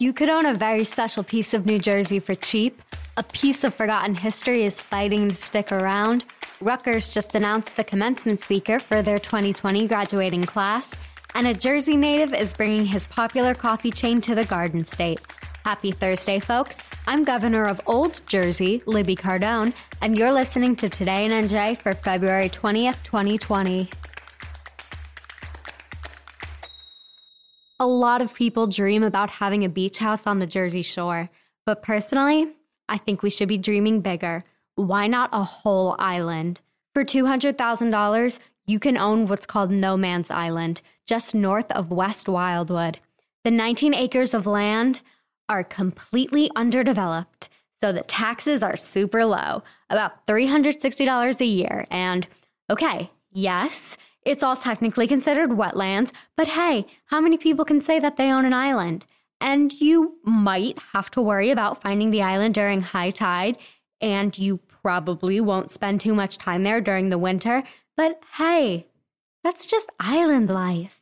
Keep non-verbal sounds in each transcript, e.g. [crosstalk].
You could own a very special piece of New Jersey for cheap. A piece of forgotten history is fighting to stick around. Rutgers just announced the commencement speaker for their 2020 graduating class, and a Jersey native is bringing his popular coffee chain to the Garden State. Happy Thursday, folks. I'm Governor of Old Jersey, Libby Cardone, and you're listening to Today in NJ for February 20th, 2020. A lot of people dream about having a beach house on the Jersey Shore, but personally, I think we should be dreaming bigger. Why not a whole island? For $200,000, you can own what's called No Man's Island, just north of West Wildwood. The 19 acres of land are completely underdeveloped, so the taxes are super low, about $360 a year. And okay, yes, it's all technically considered wetlands, but hey, how many people can say that they own an island? And you might have to worry about finding the island during high tide, and you probably won't spend too much time there during the winter, but hey, that's just island life.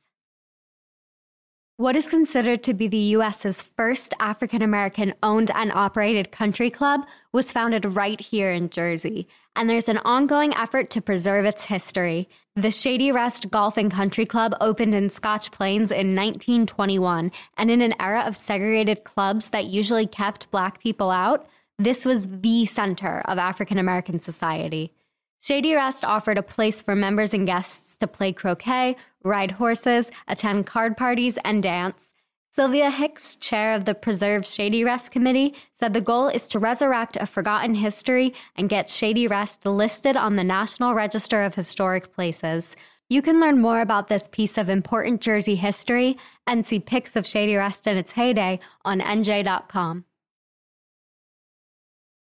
What is considered to be the US's first African American owned and operated country club was founded right here in Jersey, and there's an ongoing effort to preserve its history. The Shady Rest Golf and Country Club opened in Scotch Plains in 1921, and in an era of segregated clubs that usually kept black people out, this was the center of African American society. Shady Rest offered a place for members and guests to play croquet, ride horses, attend card parties, and dance. Sylvia Hicks, chair of the Preserve Shady Rest Committee, said the goal is to resurrect a forgotten history and get Shady Rest listed on the National Register of Historic Places. You can learn more about this piece of important Jersey history and see pics of Shady Rest in its heyday on NJ.com.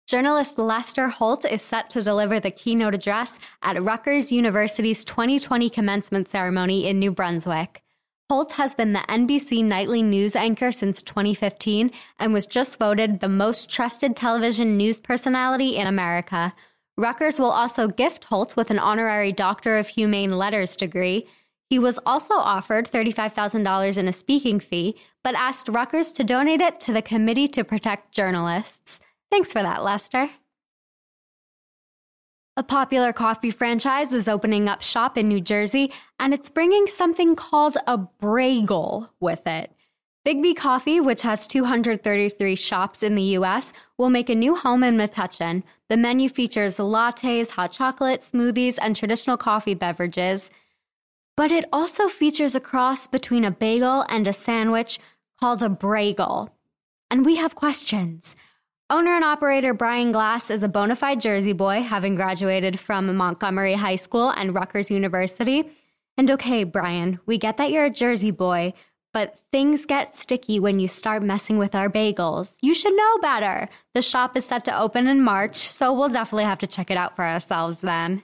Journalist Lester Holt is set to deliver the keynote address at Rutgers University's 2020 commencement ceremony in New Brunswick. Holt has been the NBC nightly news anchor since 2015 and was just voted the most trusted television news personality in America. Rutgers will also gift Holt with an honorary Doctor of Humane Letters degree. He was also offered $35,000 in a speaking fee, but asked Rutgers to donate it to the Committee to Protect Journalists. Thanks for that, Lester. A popular coffee franchise is opening up shop in New Jersey, and it's bringing something called a Bragel with it. Biggby Coffee, which has 233 shops in the U.S., will make a new home in Metuchen. The menu features lattes, hot chocolate, smoothies, and traditional coffee beverages. But it also features a cross between a bagel and a sandwich called a Bragel. And we have questions. Owner and operator Brian Glass is a bona fide Jersey boy, having graduated from Montgomery High School and Rutgers University. And okay, Brian, we get that you're a Jersey boy, but things get sticky when you start messing with our bagels. You should know better. The shop is set to open in March, so we'll definitely have to check it out for ourselves then.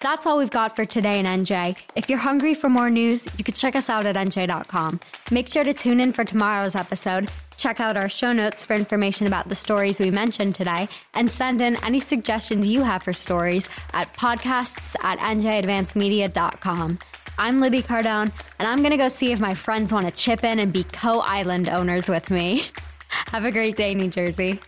That's all we've got for today in NJ. If you're hungry for more news, you can check us out at NJ.com. Make sure to tune in for tomorrow's episode Check out our show notes for information about the stories we mentioned today and send in any suggestions you have for stories at podcasts at njadvancemedia.com. I'm Libby Cardone, and I'm going to go see if my friends want to chip in and be co island owners with me. [laughs] Have a great day, New Jersey.